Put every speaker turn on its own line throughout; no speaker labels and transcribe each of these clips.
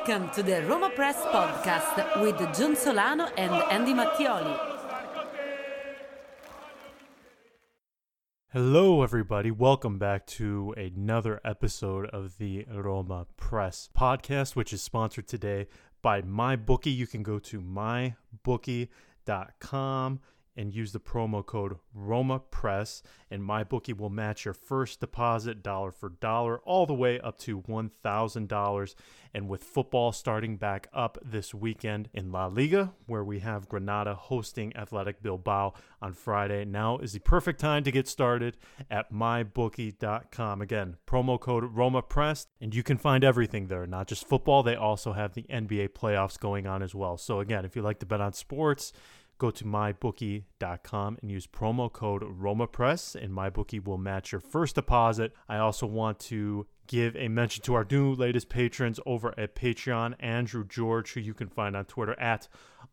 Welcome to the Roma Press podcast with John Solano and Andy Mattioli.
Hello, everybody. Welcome back to another episode of the Roma Press podcast, which is sponsored today by MyBookie. You can go to mybookie.com and use the promo code ROMAPRESS, and MyBookie will match your first deposit dollar for dollar all the way up to $1,000. And with football starting back up this weekend in La Liga, where we have Granada hosting Athletic Bilbao on Friday, now is the perfect time to get started at mybookie.com. Again, promo code ROMAPRESS, and you can find everything there, not just football. They also have the NBA playoffs going on as well. So, again, if you like to bet on sports, go to mybookie.com and use promo code ROMAPRESS, and MyBookie will match your first deposit. I also want to give a mention to our new latest patrons over at Patreon, Andrew George, who you can find on Twitter at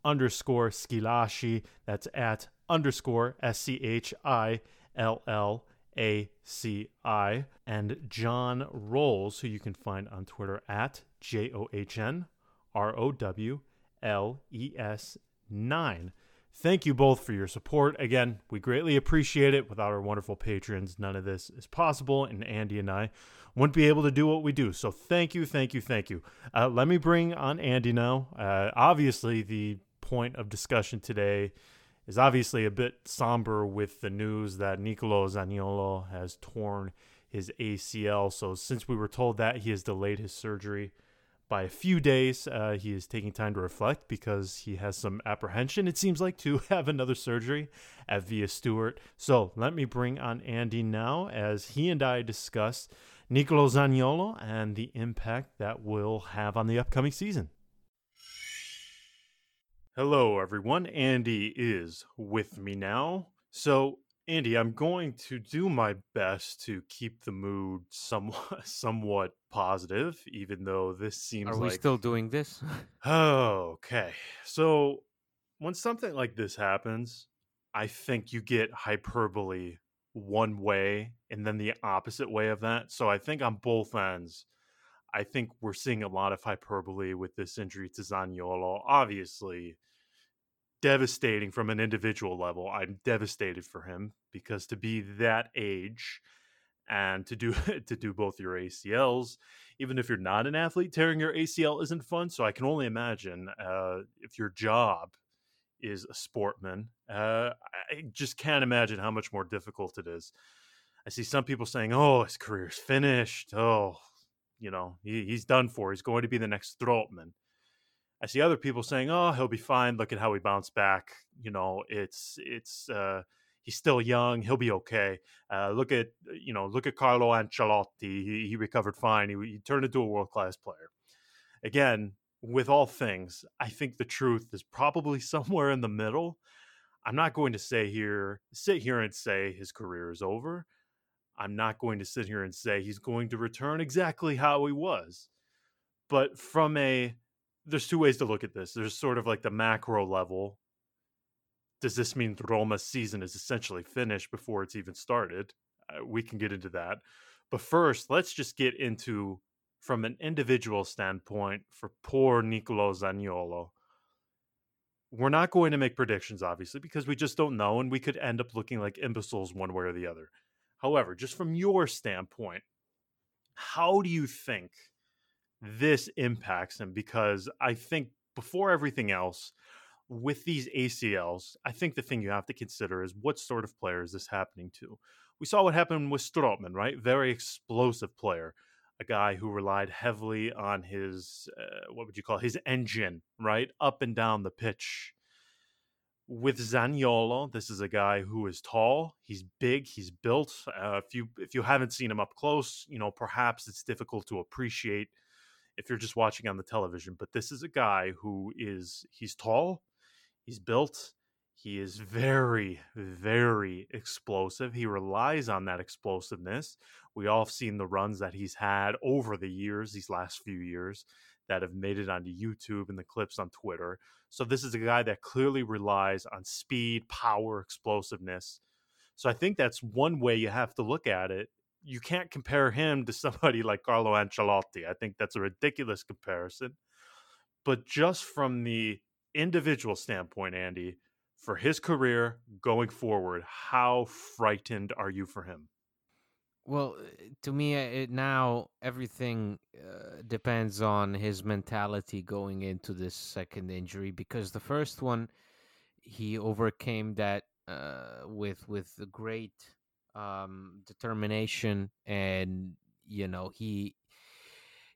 underscore Schillaci. That's at underscore S C H I L L A C I. And John Rowles, who you can find on Twitter at J O H N R O W L E S 9. Thank you both for your support. Again, we greatly appreciate it. Without our wonderful patrons, none of this is possible, and Andy and I wouldn't be able to do what we do. So thank you, thank you, thank you. Uh, let me bring on Andy now. Uh, obviously, the point of discussion today is obviously a bit somber with the news that Nicolo Zaniolo has torn his ACL. So since we were told that, he has delayed his surgery by a few days. Uh, he is taking time to reflect because he has some apprehension, it seems like, to have another surgery at Villa Stuart. So let me bring on Andy now as he and I discuss Nicolo Zaniolo and the impact that will have on the upcoming season. Hello, everyone. Andy is with me now. So, Andy, I'm going to do my best to keep the mood somewhat somewhat positive, even though this seems
Are we
like
still doing this?
Oh, okay. So when something like this happens, I think you get hyperbole one way and then the opposite way of that. So I think on both ends, I think we're seeing a lot of hyperbole with this injury to Zaniolo. Obviously, devastating from an individual level. I'm devastated for him because to be that age and to do to do both your ACLs, even if you're not an athlete, tearing your ACL isn't fun. So I can only imagine uh, if your job is a sportman. Uh, I just can't imagine how much more difficult it is. I see some people saying, "Oh, his career's finished. Oh, you know, he, he's done for. He's going to be the next Strootman." I see other people saying, "Oh, he'll be fine. Look at how he bounced back. You know, it's it's uh, he's still young. He'll be okay. Uh, look at you know, look at Carlo Ancelotti. He, he recovered fine. He, he turned into a world class player. Again, with all things, I think the truth is probably somewhere in the middle. I'm not going to say here, sit here and say his career is over. I'm not going to sit here and say he's going to return exactly how he was. But from a there's two ways to look at this. There's sort of like the macro level. Does this mean Roma's season is essentially finished before it's even started? Uh, we can get into that. But first, let's just get into from an individual standpoint for poor Nicolo Zaniolo. We're not going to make predictions, obviously, because we just don't know, and we could end up looking like imbeciles one way or the other. However, just from your standpoint, how do you think this impacts him? Because I think before everything else, with these ACLs, I think the thing you have to consider is what sort of player is this happening to? We saw what happened with Strootman, right? Very explosive player, a guy who relied heavily on his, uh, what would you call it? his engine, right? Up and down the pitch. With Zaniolo, this is a guy who is tall. He's big. He's built. Uh, if you if you haven't seen him up close, you know perhaps it's difficult to appreciate if you're just watching on the television. But this is a guy who is he's tall, he's built, he is very, very explosive. He relies on that explosiveness. We all have seen the runs that he's had over the years, these last few years, that have made it onto YouTube and the clips on Twitter. So this is a guy that clearly relies on speed, power, explosiveness. So I think that's one way you have to look at it. You can't compare him to somebody like Carlo Ancelotti. I think that's a ridiculous comparison. but just from the individual standpoint, Andy, for his career going forward, how frightened are you for him?
Well, uh, to me, uh, it, now everything uh, depends on his mentality going into this second injury because the first one he overcame that uh, with with great um, determination and you know he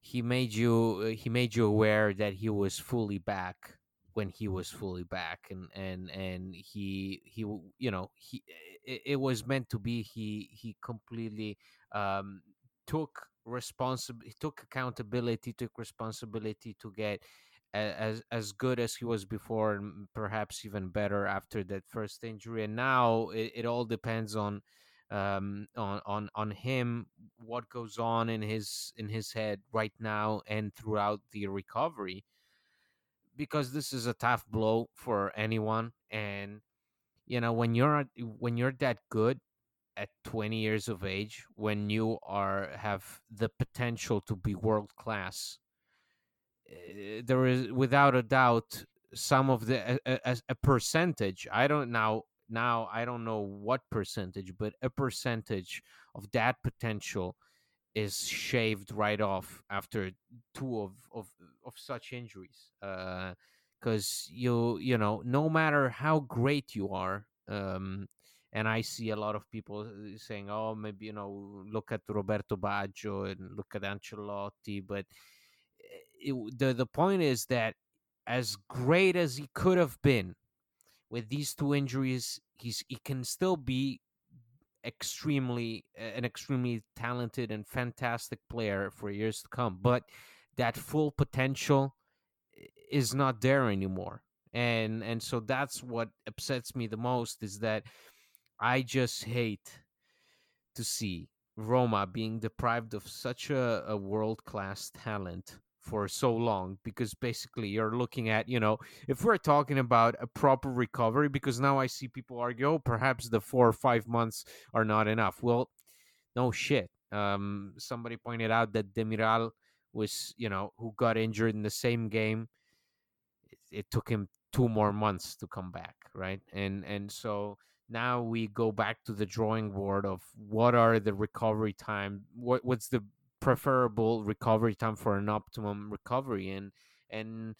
he made you he made you aware that he was fully back when he was fully back and and and he he you know he it, it was meant to be. He he completely um took responsibility took accountability took responsibility to get as as good as he was before and perhaps even better after that first injury. And now it, it all depends on um, on on on him what goes on in his in his head right now and throughout the recovery because this is a tough blow for anyone and you know when you're when you're that good at 20 years of age when you are have the potential to be world class uh, there is without a doubt some of the a, a, a percentage i don't now now I don't know what percentage, but a percentage of that potential is shaved right off after two of of, of such injuries. Because uh, you you know no matter how great you are, um, and I see a lot of people uh, saying, "Oh, maybe you know, look at Roberto Baggio and look at Ancelotti," but eh, it, the the point is that as great as he could have been with these two injuries, he's he can still be extremely an extremely talented and fantastic player for years to come. But that full potential is not there anymore. And and so that's what upsets me the most is that I just hate to see Roma being deprived of such a, a world class talent for so long because basically you're looking at you know if we're talking about a proper recovery because now i see people argue oh perhaps the four or five months are not enough. Well no shit. Um somebody pointed out that demiral was you know who got injured in the same game it, it took him two more months to come back right? And and so now we go back to the drawing board of what are the recovery time what what's the preferable recovery time for an optimum recovery and and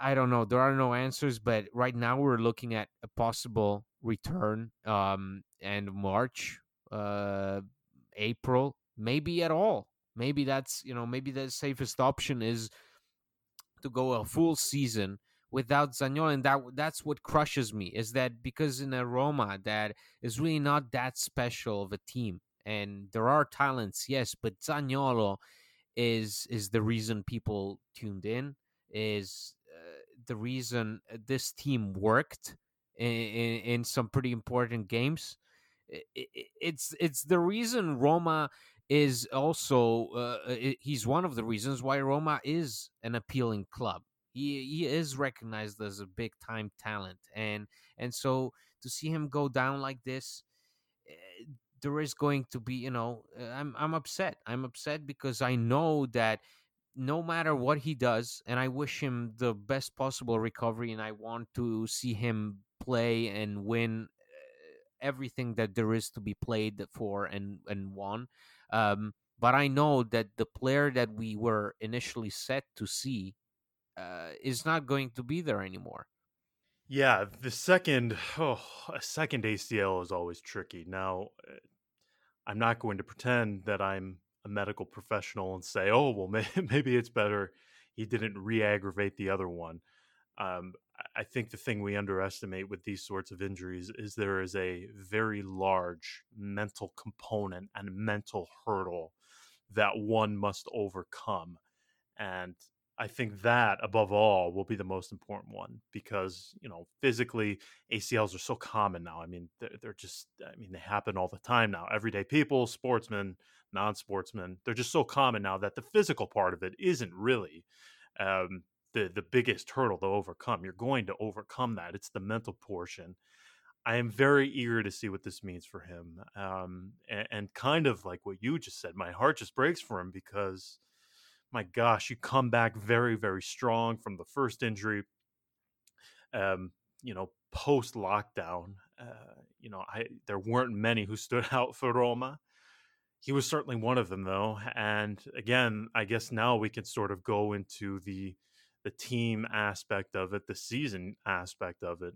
I don't know. There are no answers, but right now we're looking at a possible return um and March, uh April, maybe at all. Maybe that's, you know, maybe the safest option is to go a full season without Zaniolo and that that's what crushes me is that because in a Roma that is really not that special of a team and there are talents, yes, but Zaniolo is is the reason people tuned in. Is uh, the reason uh, this team worked in, in, in some pretty important games. It, it, it's it's the reason Roma is also uh, it, he's one of the reasons why Roma is an appealing club. He he is recognized as a big time talent, and and so to see him go down like this, there is going to be, you know, uh, I'm I'm upset. I'm upset because I know that no matter what he does, and I wish him the best possible recovery, and I want to see him play and win uh, everything that there is to be played for and and won. Um, but I know that the player that we were initially set to see uh, is not going to be there anymore.
Yeah, the second, oh, a second ACL is always tricky. Now, eh, I'm not going to pretend that I'm a medical professional and say, oh, well, may- maybe it's better he didn't re aggravate the other one. Um, I think the thing we underestimate with these sorts of injuries is there is a very large mental component and mental hurdle that one must overcome. And I think that above all will be the most important one because you know physically ACLs are so common now. I mean they're, they're just I mean they happen all the time now. Everyday people, sportsmen, non-sportsmen, they're just so common now that the physical part of it isn't really um, the the biggest hurdle to overcome. You're going to overcome that. It's the mental portion. I am very eager to see what this means for him, um, and, and kind of like what you just said. My heart just breaks for him because my gosh, you come back very, very strong from the first injury. Um, you know, post lockdown, uh, you know, I there weren't many who stood out for Roma. He was certainly one of them, though. And again, I guess now we can sort of go into the the team aspect of it, the season aspect of it.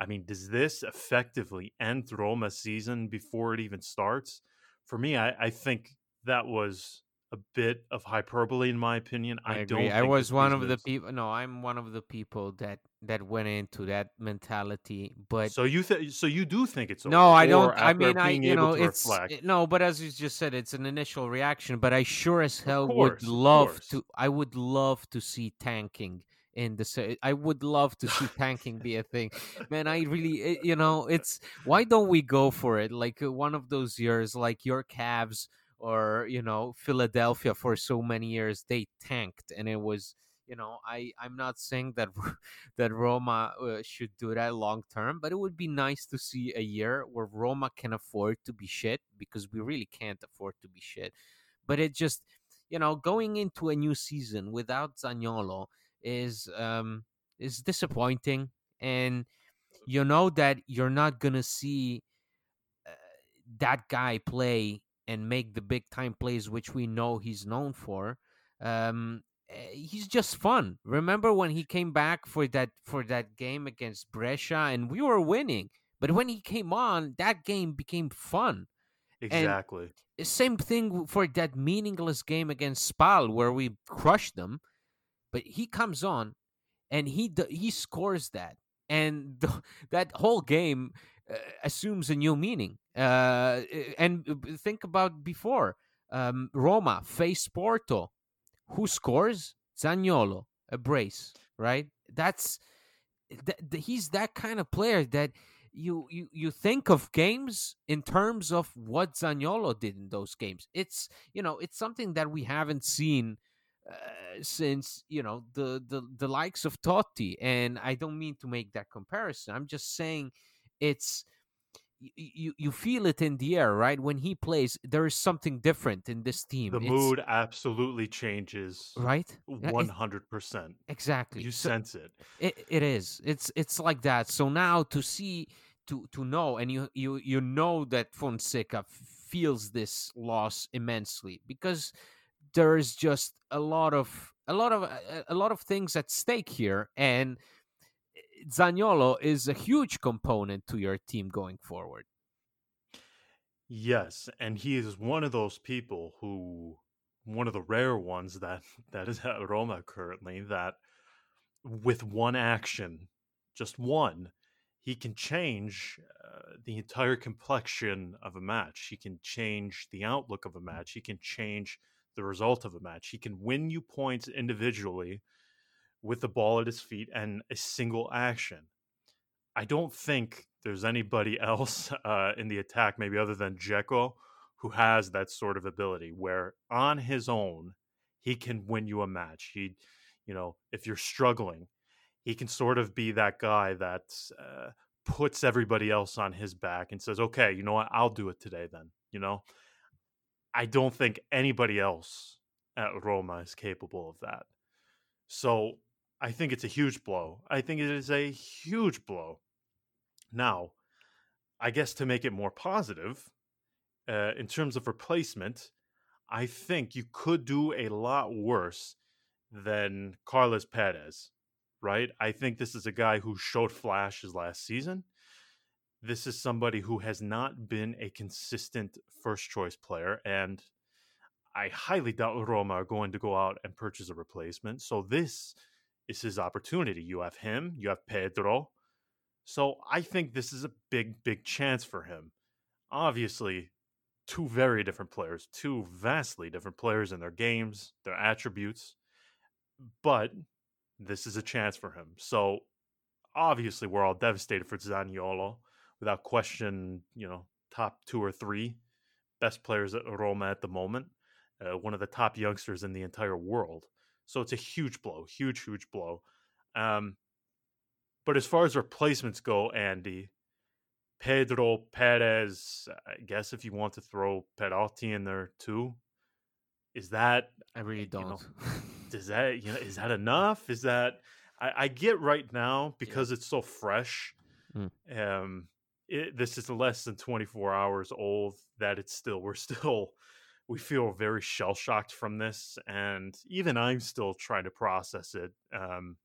I mean, does this effectively end Roma's season before it even starts? For me, I, I think that was a bit of hyperbole in my opinion.
I,
I,
agree.
don't.
I was one of the people. No, I'm one of the people that that went into that mentality. But
So you think? So you do think it's
no, I don't. I mean, I you know, it's it- no. But as you just said, it's an initial reaction. But I sure as hell
course,
would love to. I would love to see tanking in the. I would love to see tanking be a thing. Man, I really, it- you know, it's why don't we go for it? Like uh, one of those years, like your Cavs or you know Philadelphia for so many years, they tanked, and it was. You know, I I'm not saying that that Roma uh, should do that long term, but it would be nice to see a year where Roma can afford to be shit because we really can't afford to be shit. But it just, you know, going into a new season without Zaniolo is um is disappointing, and you know that you're not gonna see uh, that guy play and make the big time plays which we know he's known for um eh, he's just fun. Remember when he came back for that for that game against Brescia and we were winning but when he came on that game became fun.
Exactly.
same thing for that meaningless game against Spal where we crushed them but he comes on and he he scores that. And the, that whole game assumes a new meaning uh, and think about before um, Roma face Porto who scores Zaniolo a brace right that's th- th- he's that kind of player that you, you you think of games in terms of what Zaniolo did in those games. It's you know it's something that we haven't seen uh, since you know the, the the likes of Totti, and I don't mean to make that comparison. I'm just saying it's you you feel it in the air, right? When he plays, there is something different in this team.
The
It's-
mood absolutely changes.
right?
One hundred percent.
exactly.
You
So-
sense it.
it, it is. It's it's like that. So now to see to to know and you you you know that Fonseca feels this loss immensely because there is just a lot of a lot of a, a lot of things at stake here and Zaniolo is a huge component to your team going forward.
Yes, and he is one of those people who, one of the rare ones that that is at Roma currently, that with one action, just one, he can change uh, the entire complexion of a match. He can change the outlook of a match. He can change the result of a match. He can win you points individually with the ball at his feet and a single action. I don't think there's anybody else uh, in the attack, maybe other than Dzeko, who has that sort of ability where on his own he can win you a match. He, you know, if you're struggling, he can sort of be that guy that uh, puts everybody else on his back and says, "Okay, you know what? I'll do it today." Then, you know, I don't think anybody else at Roma is capable of that. So I think it's a huge blow. I think it is a huge blow. Now, I guess to make it more positive, uh, in terms of replacement, I think you could do a lot worse than Carles Perez, right? I think this is a guy who showed flashes last season. This is somebody who has not been a consistent first choice player, and I highly doubt Roma are going to go out and purchase a replacement. So this is his opportunity. You have him, you have Pedro. So I think this is a big, big chance for him. Obviously, two very different players, two vastly different players in their games, their attributes, but this is a chance for him. So obviously, we're all devastated for Zaniolo. Without question, you know, top two or three best players at Roma at the moment, uh, one of the top youngsters in the entire world. So it's a huge blow, huge, huge blow. Um, but as far as replacements go, Andy, Pedro Perez, I guess if you want to throw Perotti in there too, is that
I really don't.
know, does that you know is that enough? Is that I, I get right now because it's so fresh.
Mm.
Um, it, this is less than 24 hours old that it's still we're still we feel very shell shocked from this and even i'm still trying to process it um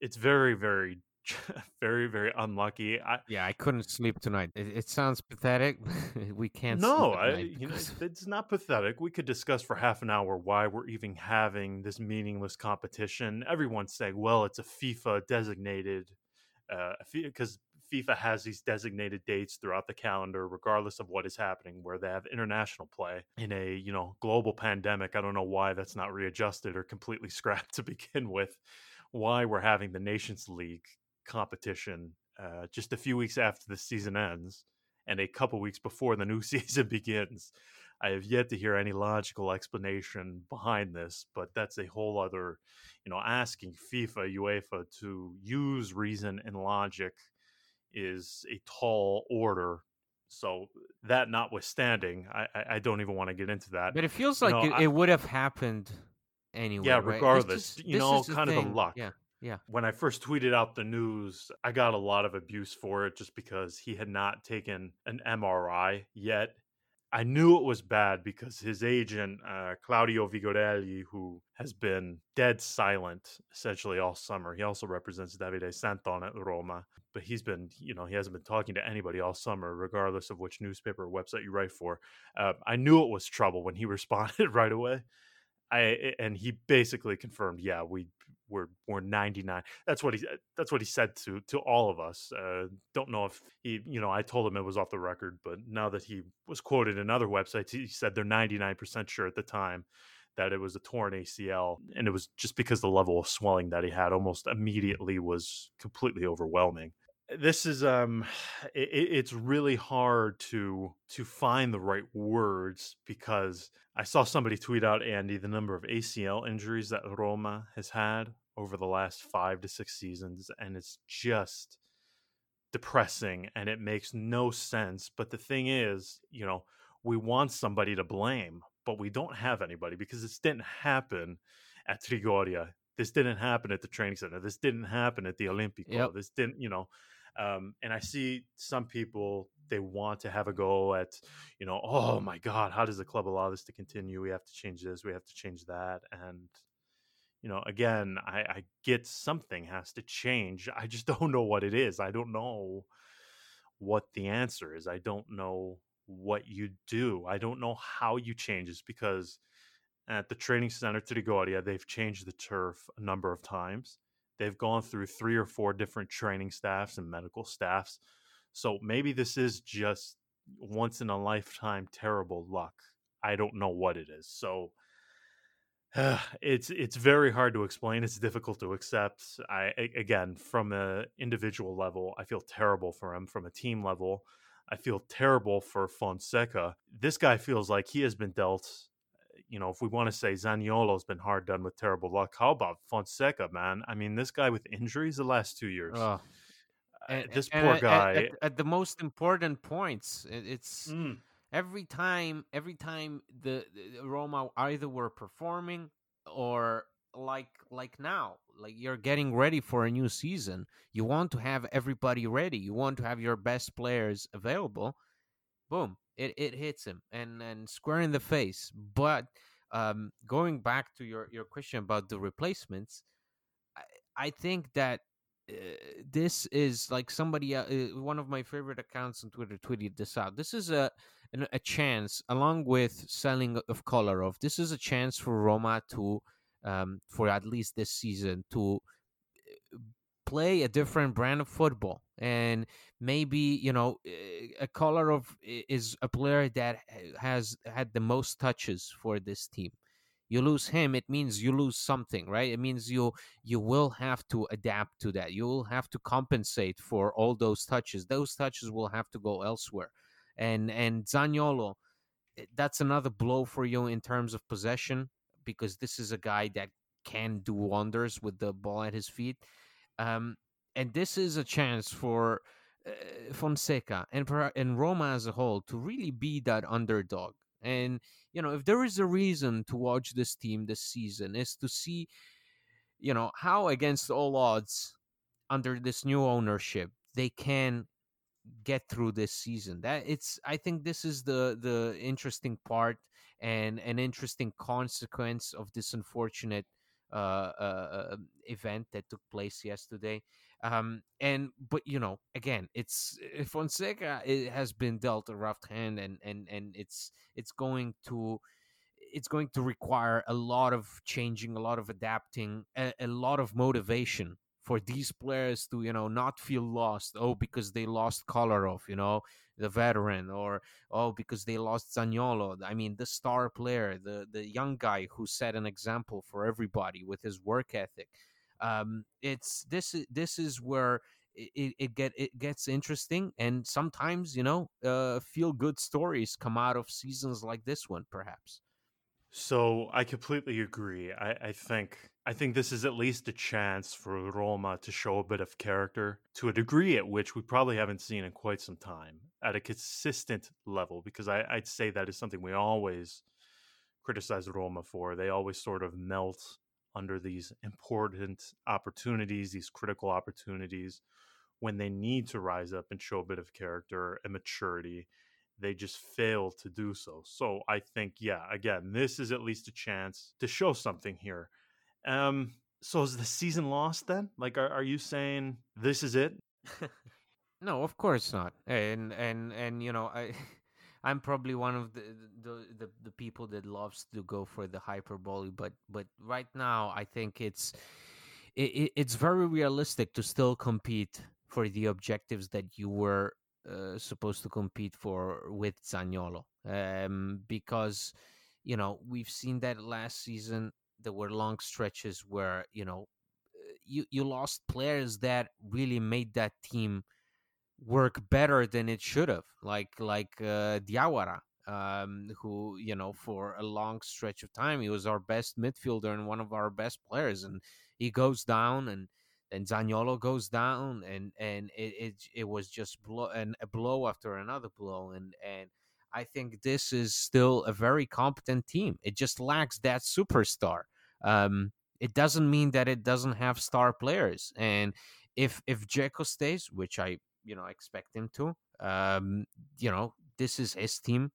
it's very very very very unlucky i
Yeah, I couldn't sleep tonight. It, it sounds pathetic. we can't.
no i
night
you know it's not pathetic we could discuss for half an hour why we're even having this meaningless competition everyone's saying well it's a fifa designated uh because FIFA has these designated dates throughout the calendar, regardless of what is happening, where they have international play in a you know global pandemic. I don't know why that's not readjusted or completely scrapped to begin with. Why we're having the Nations League competition uh, just a few weeks after the season ends and a couple weeks before the new season begins. I have yet to hear any logical explanation behind this, but that's a whole other, you know, asking FIFA, UEFA to use reason and logic is a tall order. So that notwithstanding, I, I, don't even want to get into that.
But it feels
you
like
know,
it,
I-
it would have happened anyway.
Yeah,
right? This
regardless, you know, kind of the luck.
Yeah.
Yeah, when I first tweeted out the news, I got a lot of abuse for it just because he had not taken an MRI yet. I knew it was bad because his agent, uh, Claudio Vigorelli, who has been dead silent essentially all summer, he also represents Davide Santon at Roma, but he's been, you know, he hasn't been talking to anybody all summer, regardless of which newspaper or website you write for. Uh, I knew it was trouble when he responded right away. I and he basically confirmed, yeah, we we're we're 99. That's what he that's what he said to to all of us. Uh, don't know if he, you know, I told him it was off the record, but now that he was quoted in other websites, he said they're 99% sure at the time that it was a torn ACL, and it was just because the level of swelling that he had almost immediately was completely overwhelming this is um it, it's really hard to to find the right words because i saw somebody tweet out andy the number of acl injuries that roma has had over the last five to six seasons and it's just depressing and it makes no sense but the thing is you know we want somebody to blame but we don't have anybody because this didn't happen at trigoria this didn't happen at the training center this didn't happen at the olimpico
Yep.
this didn't you know um, and I see some people they want to have a go at, you know, oh my God, how does the club allow this to continue? We have to change this, we have to change that, and you know, again, I, I get something has to change. I just don't know what it is. I don't know what the answer is. I don't know what you do. I don't know how you change this because at the training center Trigoria, they've changed the turf a number of times. They've gone through three or four different training staffs and medical staffs. So maybe this is just once in a lifetime terrible luck. I don't know what it is. So it's it's very hard to explain. It's difficult to accept. I again, from an individual level, I feel terrible for him. From a team level, I feel terrible for Fonseca. This guy feels like he has been dealt you know, if we want to say Zaniolo's been hard done with terrible luck, how about Fonseca, man? I mean, this guy with injuries the last two years.
Ugh.
uh,
And-
this
and
poor
at-
guy.
at, at the most important points, it's
Mm,
every time. Every time the, the Roma either were performing or like like now, like you're getting ready for a new season. You want to have everybody ready. You want to have your best players available. Boom! It it hits him and and square in the face. But um, going back to your your question about the replacements, I, I think that uh, this is like somebody uh, one of my favorite accounts on twitter tweeted this out this is a a chance along with selling of kolarov this is a chance for roma to um, for at least this season to uh, play a different brand of football and maybe you know uh, a kolarov i- is a player that has had the most touches for this team you lose him it means you lose something right it means you you will have to adapt to that. You will have to compensate for all those touches. Those touches will have to go elsewhere. And and Zaniolo, eh, that's another blow for you in terms of possession because this is a guy that can do wonders with the ball at his feet. Um, and this is a chance for uh, Fonseca and and Roma as a whole to really be that underdog. And you know, if there is a reason to watch this team this season, is to see, you know, how against all odds under this new ownership they can get through this season. That it's I think this is the the interesting part and an interesting consequence of this unfortunate uh, uh, um, event that took place yesterday. Um, and but you know, again, it's Fonseca. It has been dealt a rough hand, and and and it's it's going to it's going to require a lot of changing, a lot of adapting, a, a lot of motivation for these players to you know not feel lost oh because they lost Kolarov you know the veteran or oh because they lost Zaniolo. I mean the star player the the young guy who set an example for everybody with his work ethic. Um it's this this is where it, it get it gets interesting and sometimes you know uh feel good stories come out of seasons like this one perhaps.
So I completely agree. I, I think I think this is at least a chance for Roma to show a bit of character to a degree at which we probably haven't seen in quite some time at a consistent level. Because I, I'd say that is something we always criticize Roma for. They always sort of melt under these important opportunities, these critical opportunities, when they need to rise up and show a bit of character and maturity they just fail to do so. So I think, yeah, again, this is at least a chance to show something here. Um, so is the season lost then? Like, are, are you saying this is it?
no, of course not. And and and you know, I I'm probably one of the, the the the people that loves to go for the hyperbole, but but right now I think it's it, it's very realistic to still compete for the objectives that you were uh, supposed to compete for with Zaniolo um, because you know we've seen that last season there were long stretches where you know uh, you you lost players that really made that team work better than it should have like like uh, Diawara um, who you know for a long stretch of time he was our best midfielder and one of our best players and he goes down and then Zaniolo goes down, and and it it, it was just blow and a blow after another blow, and and I think this is still a very competent team. It just lacks that superstar. Um, it doesn't mean that it doesn't have star players, and if if Dzeko stays, which I you know expect him to, um, you know this is his team.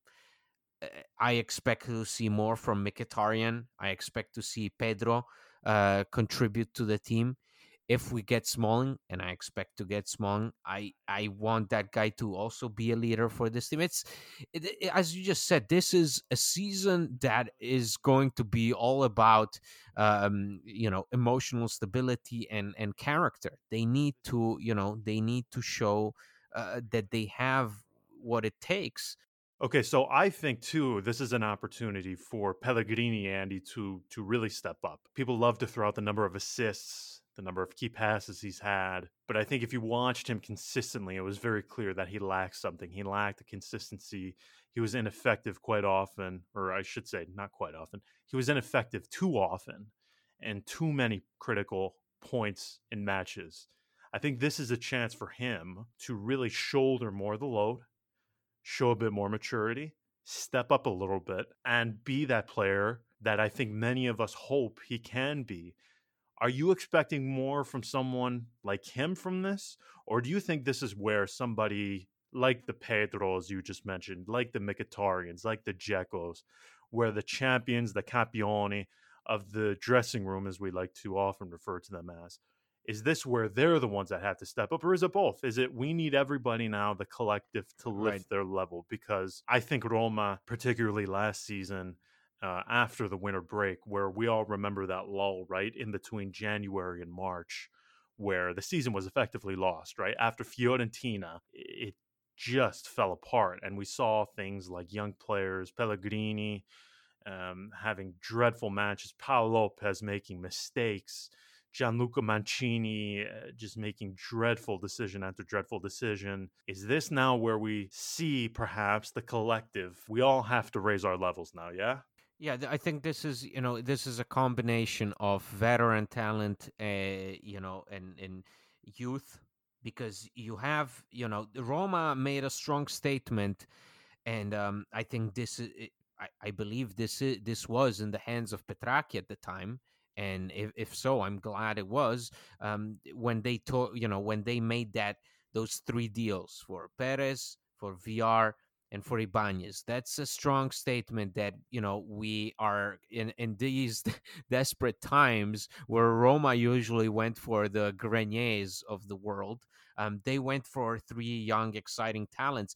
Eh, I expect to see more from Mkhitaryan. I expect to see Pedro uh, contribute to the team if we get Smalling, and I expect to get Smalling, I I want that guy to also be a leader for this team. It's it, it, as you just said, this is a season that is going to be all about um, you know emotional stability and and character. They need to you know they need to show uh, that they have what it takes.
Okay, so I think too this is an opportunity for Pellegrini Andy to to really step up. People love to throw out the number of assists the number of key passes he's had. But I think if you watched him consistently, it was very clear that he lacked something. He lacked the consistency. He was ineffective quite often, or I should say, not quite often. He was ineffective too often and too many critical points in matches. I think this is a chance for him to really shoulder more of the load, show a bit more maturity, step up a little bit, and be that player that I think many of us hope he can be are you expecting more from someone like him from this? Or do you think this is where somebody like the Pedros you just mentioned, like the Mkhitaryan's, like the Dzekos, where the champions, the campioni of the dressing room, as we like to often refer to them as, is this where they're the ones that have to step up or is it both is it we need everybody now the collective to lift right. their level because i think roma particularly last season uh, after the winter break, where we all remember that lull, right, in between January and March, where the season was effectively lost, right? After Fiorentina, it just fell apart. And we saw things like young players, Pellegrini um, having dreadful matches, Pau Lopez making mistakes. Gianluca Mancini uh, just making dreadful decision after dreadful decision. Is this now where we see perhaps the collective? We all have to raise our levels now, yeah?
Yeah, I think this is you know this is a combination of veteran talent, uh, you know, and and youth because you have you know Roma made a strong statement, and um, I think this is I, I believe this is, this was in the hands of Petrachi at the time, and if, if so, I'm glad it was. Um, when they to, you know when they made that those three deals for Perez, for Villar, and for Ibanez. That's a strong statement that you know we are in in these desperate times where Roma usually went for the Greniers of the world. Um, they went for three young, exciting talents.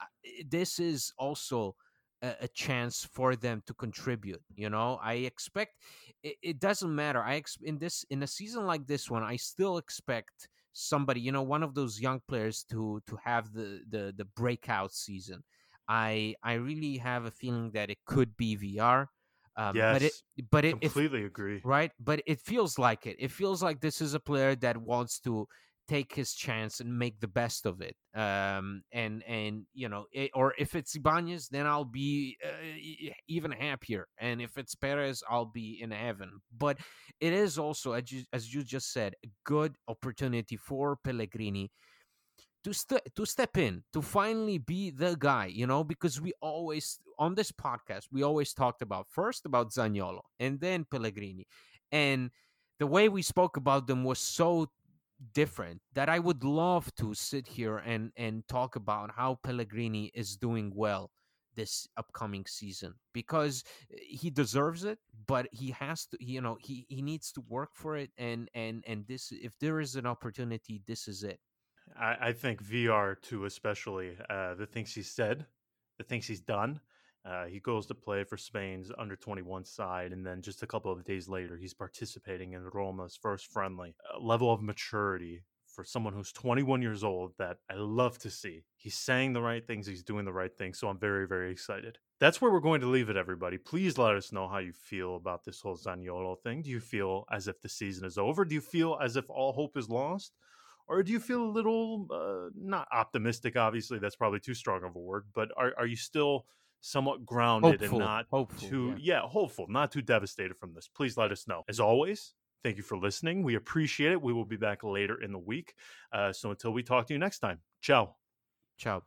Uh, this is also a, a, chance for them to contribute. You know, I expect it, it doesn't matter. I ex- in this in a season like this one, I still expect somebody you know one of those young players to to have the the the breakout season i i really have a feeling that it could be Villar.
um, yes,
but it but it
completely agree
right but it feels like it it feels like this is a player that wants to take his chance and make the best of it. Um, and and you know, it, or if it's Ibanez, then I'll be uh, even happier. And if it's Perez, I'll be in heaven. But it is also, as you, as you just said, a good opportunity for Pellegrini to st- to step in to finally be the guy you know because we always on this podcast we always talked about first about Zaniolo and then Pellegrini. And the way we spoke about them was so different that I would love to sit here and and talk about how Pellegrini is doing well this upcoming season because eh, he deserves it but he has to you know he he needs to work for it and and and this if there is an opportunity this is it
i, I think Villar too especially uh the things he said the things he's done uh, he goes to play for Spain's under 21 side, and then just a couple of days later, he's participating in Roma's first friendly. A level of maturity for someone who's 21 years old that I love to see. He's saying the right things, he's doing the right things, so I'm very, very excited. That's where we're going to leave it, everybody. Please let us know how you feel about this whole Zaniolo thing. Do you feel as if the season is over? Do you feel as if all hope is lost? Or do you feel a little, uh, not optimistic, obviously, that's probably too strong of a word, but are, are you still somewhat grounded
hopeful,
and not
hopeful,
too
yeah.
yeah hopeful not too devastated from this. Please let us know. As always thank you for listening. We appreciate it. We will be back later in the week. Uh, so until we talk to you next time ciao.
Ciao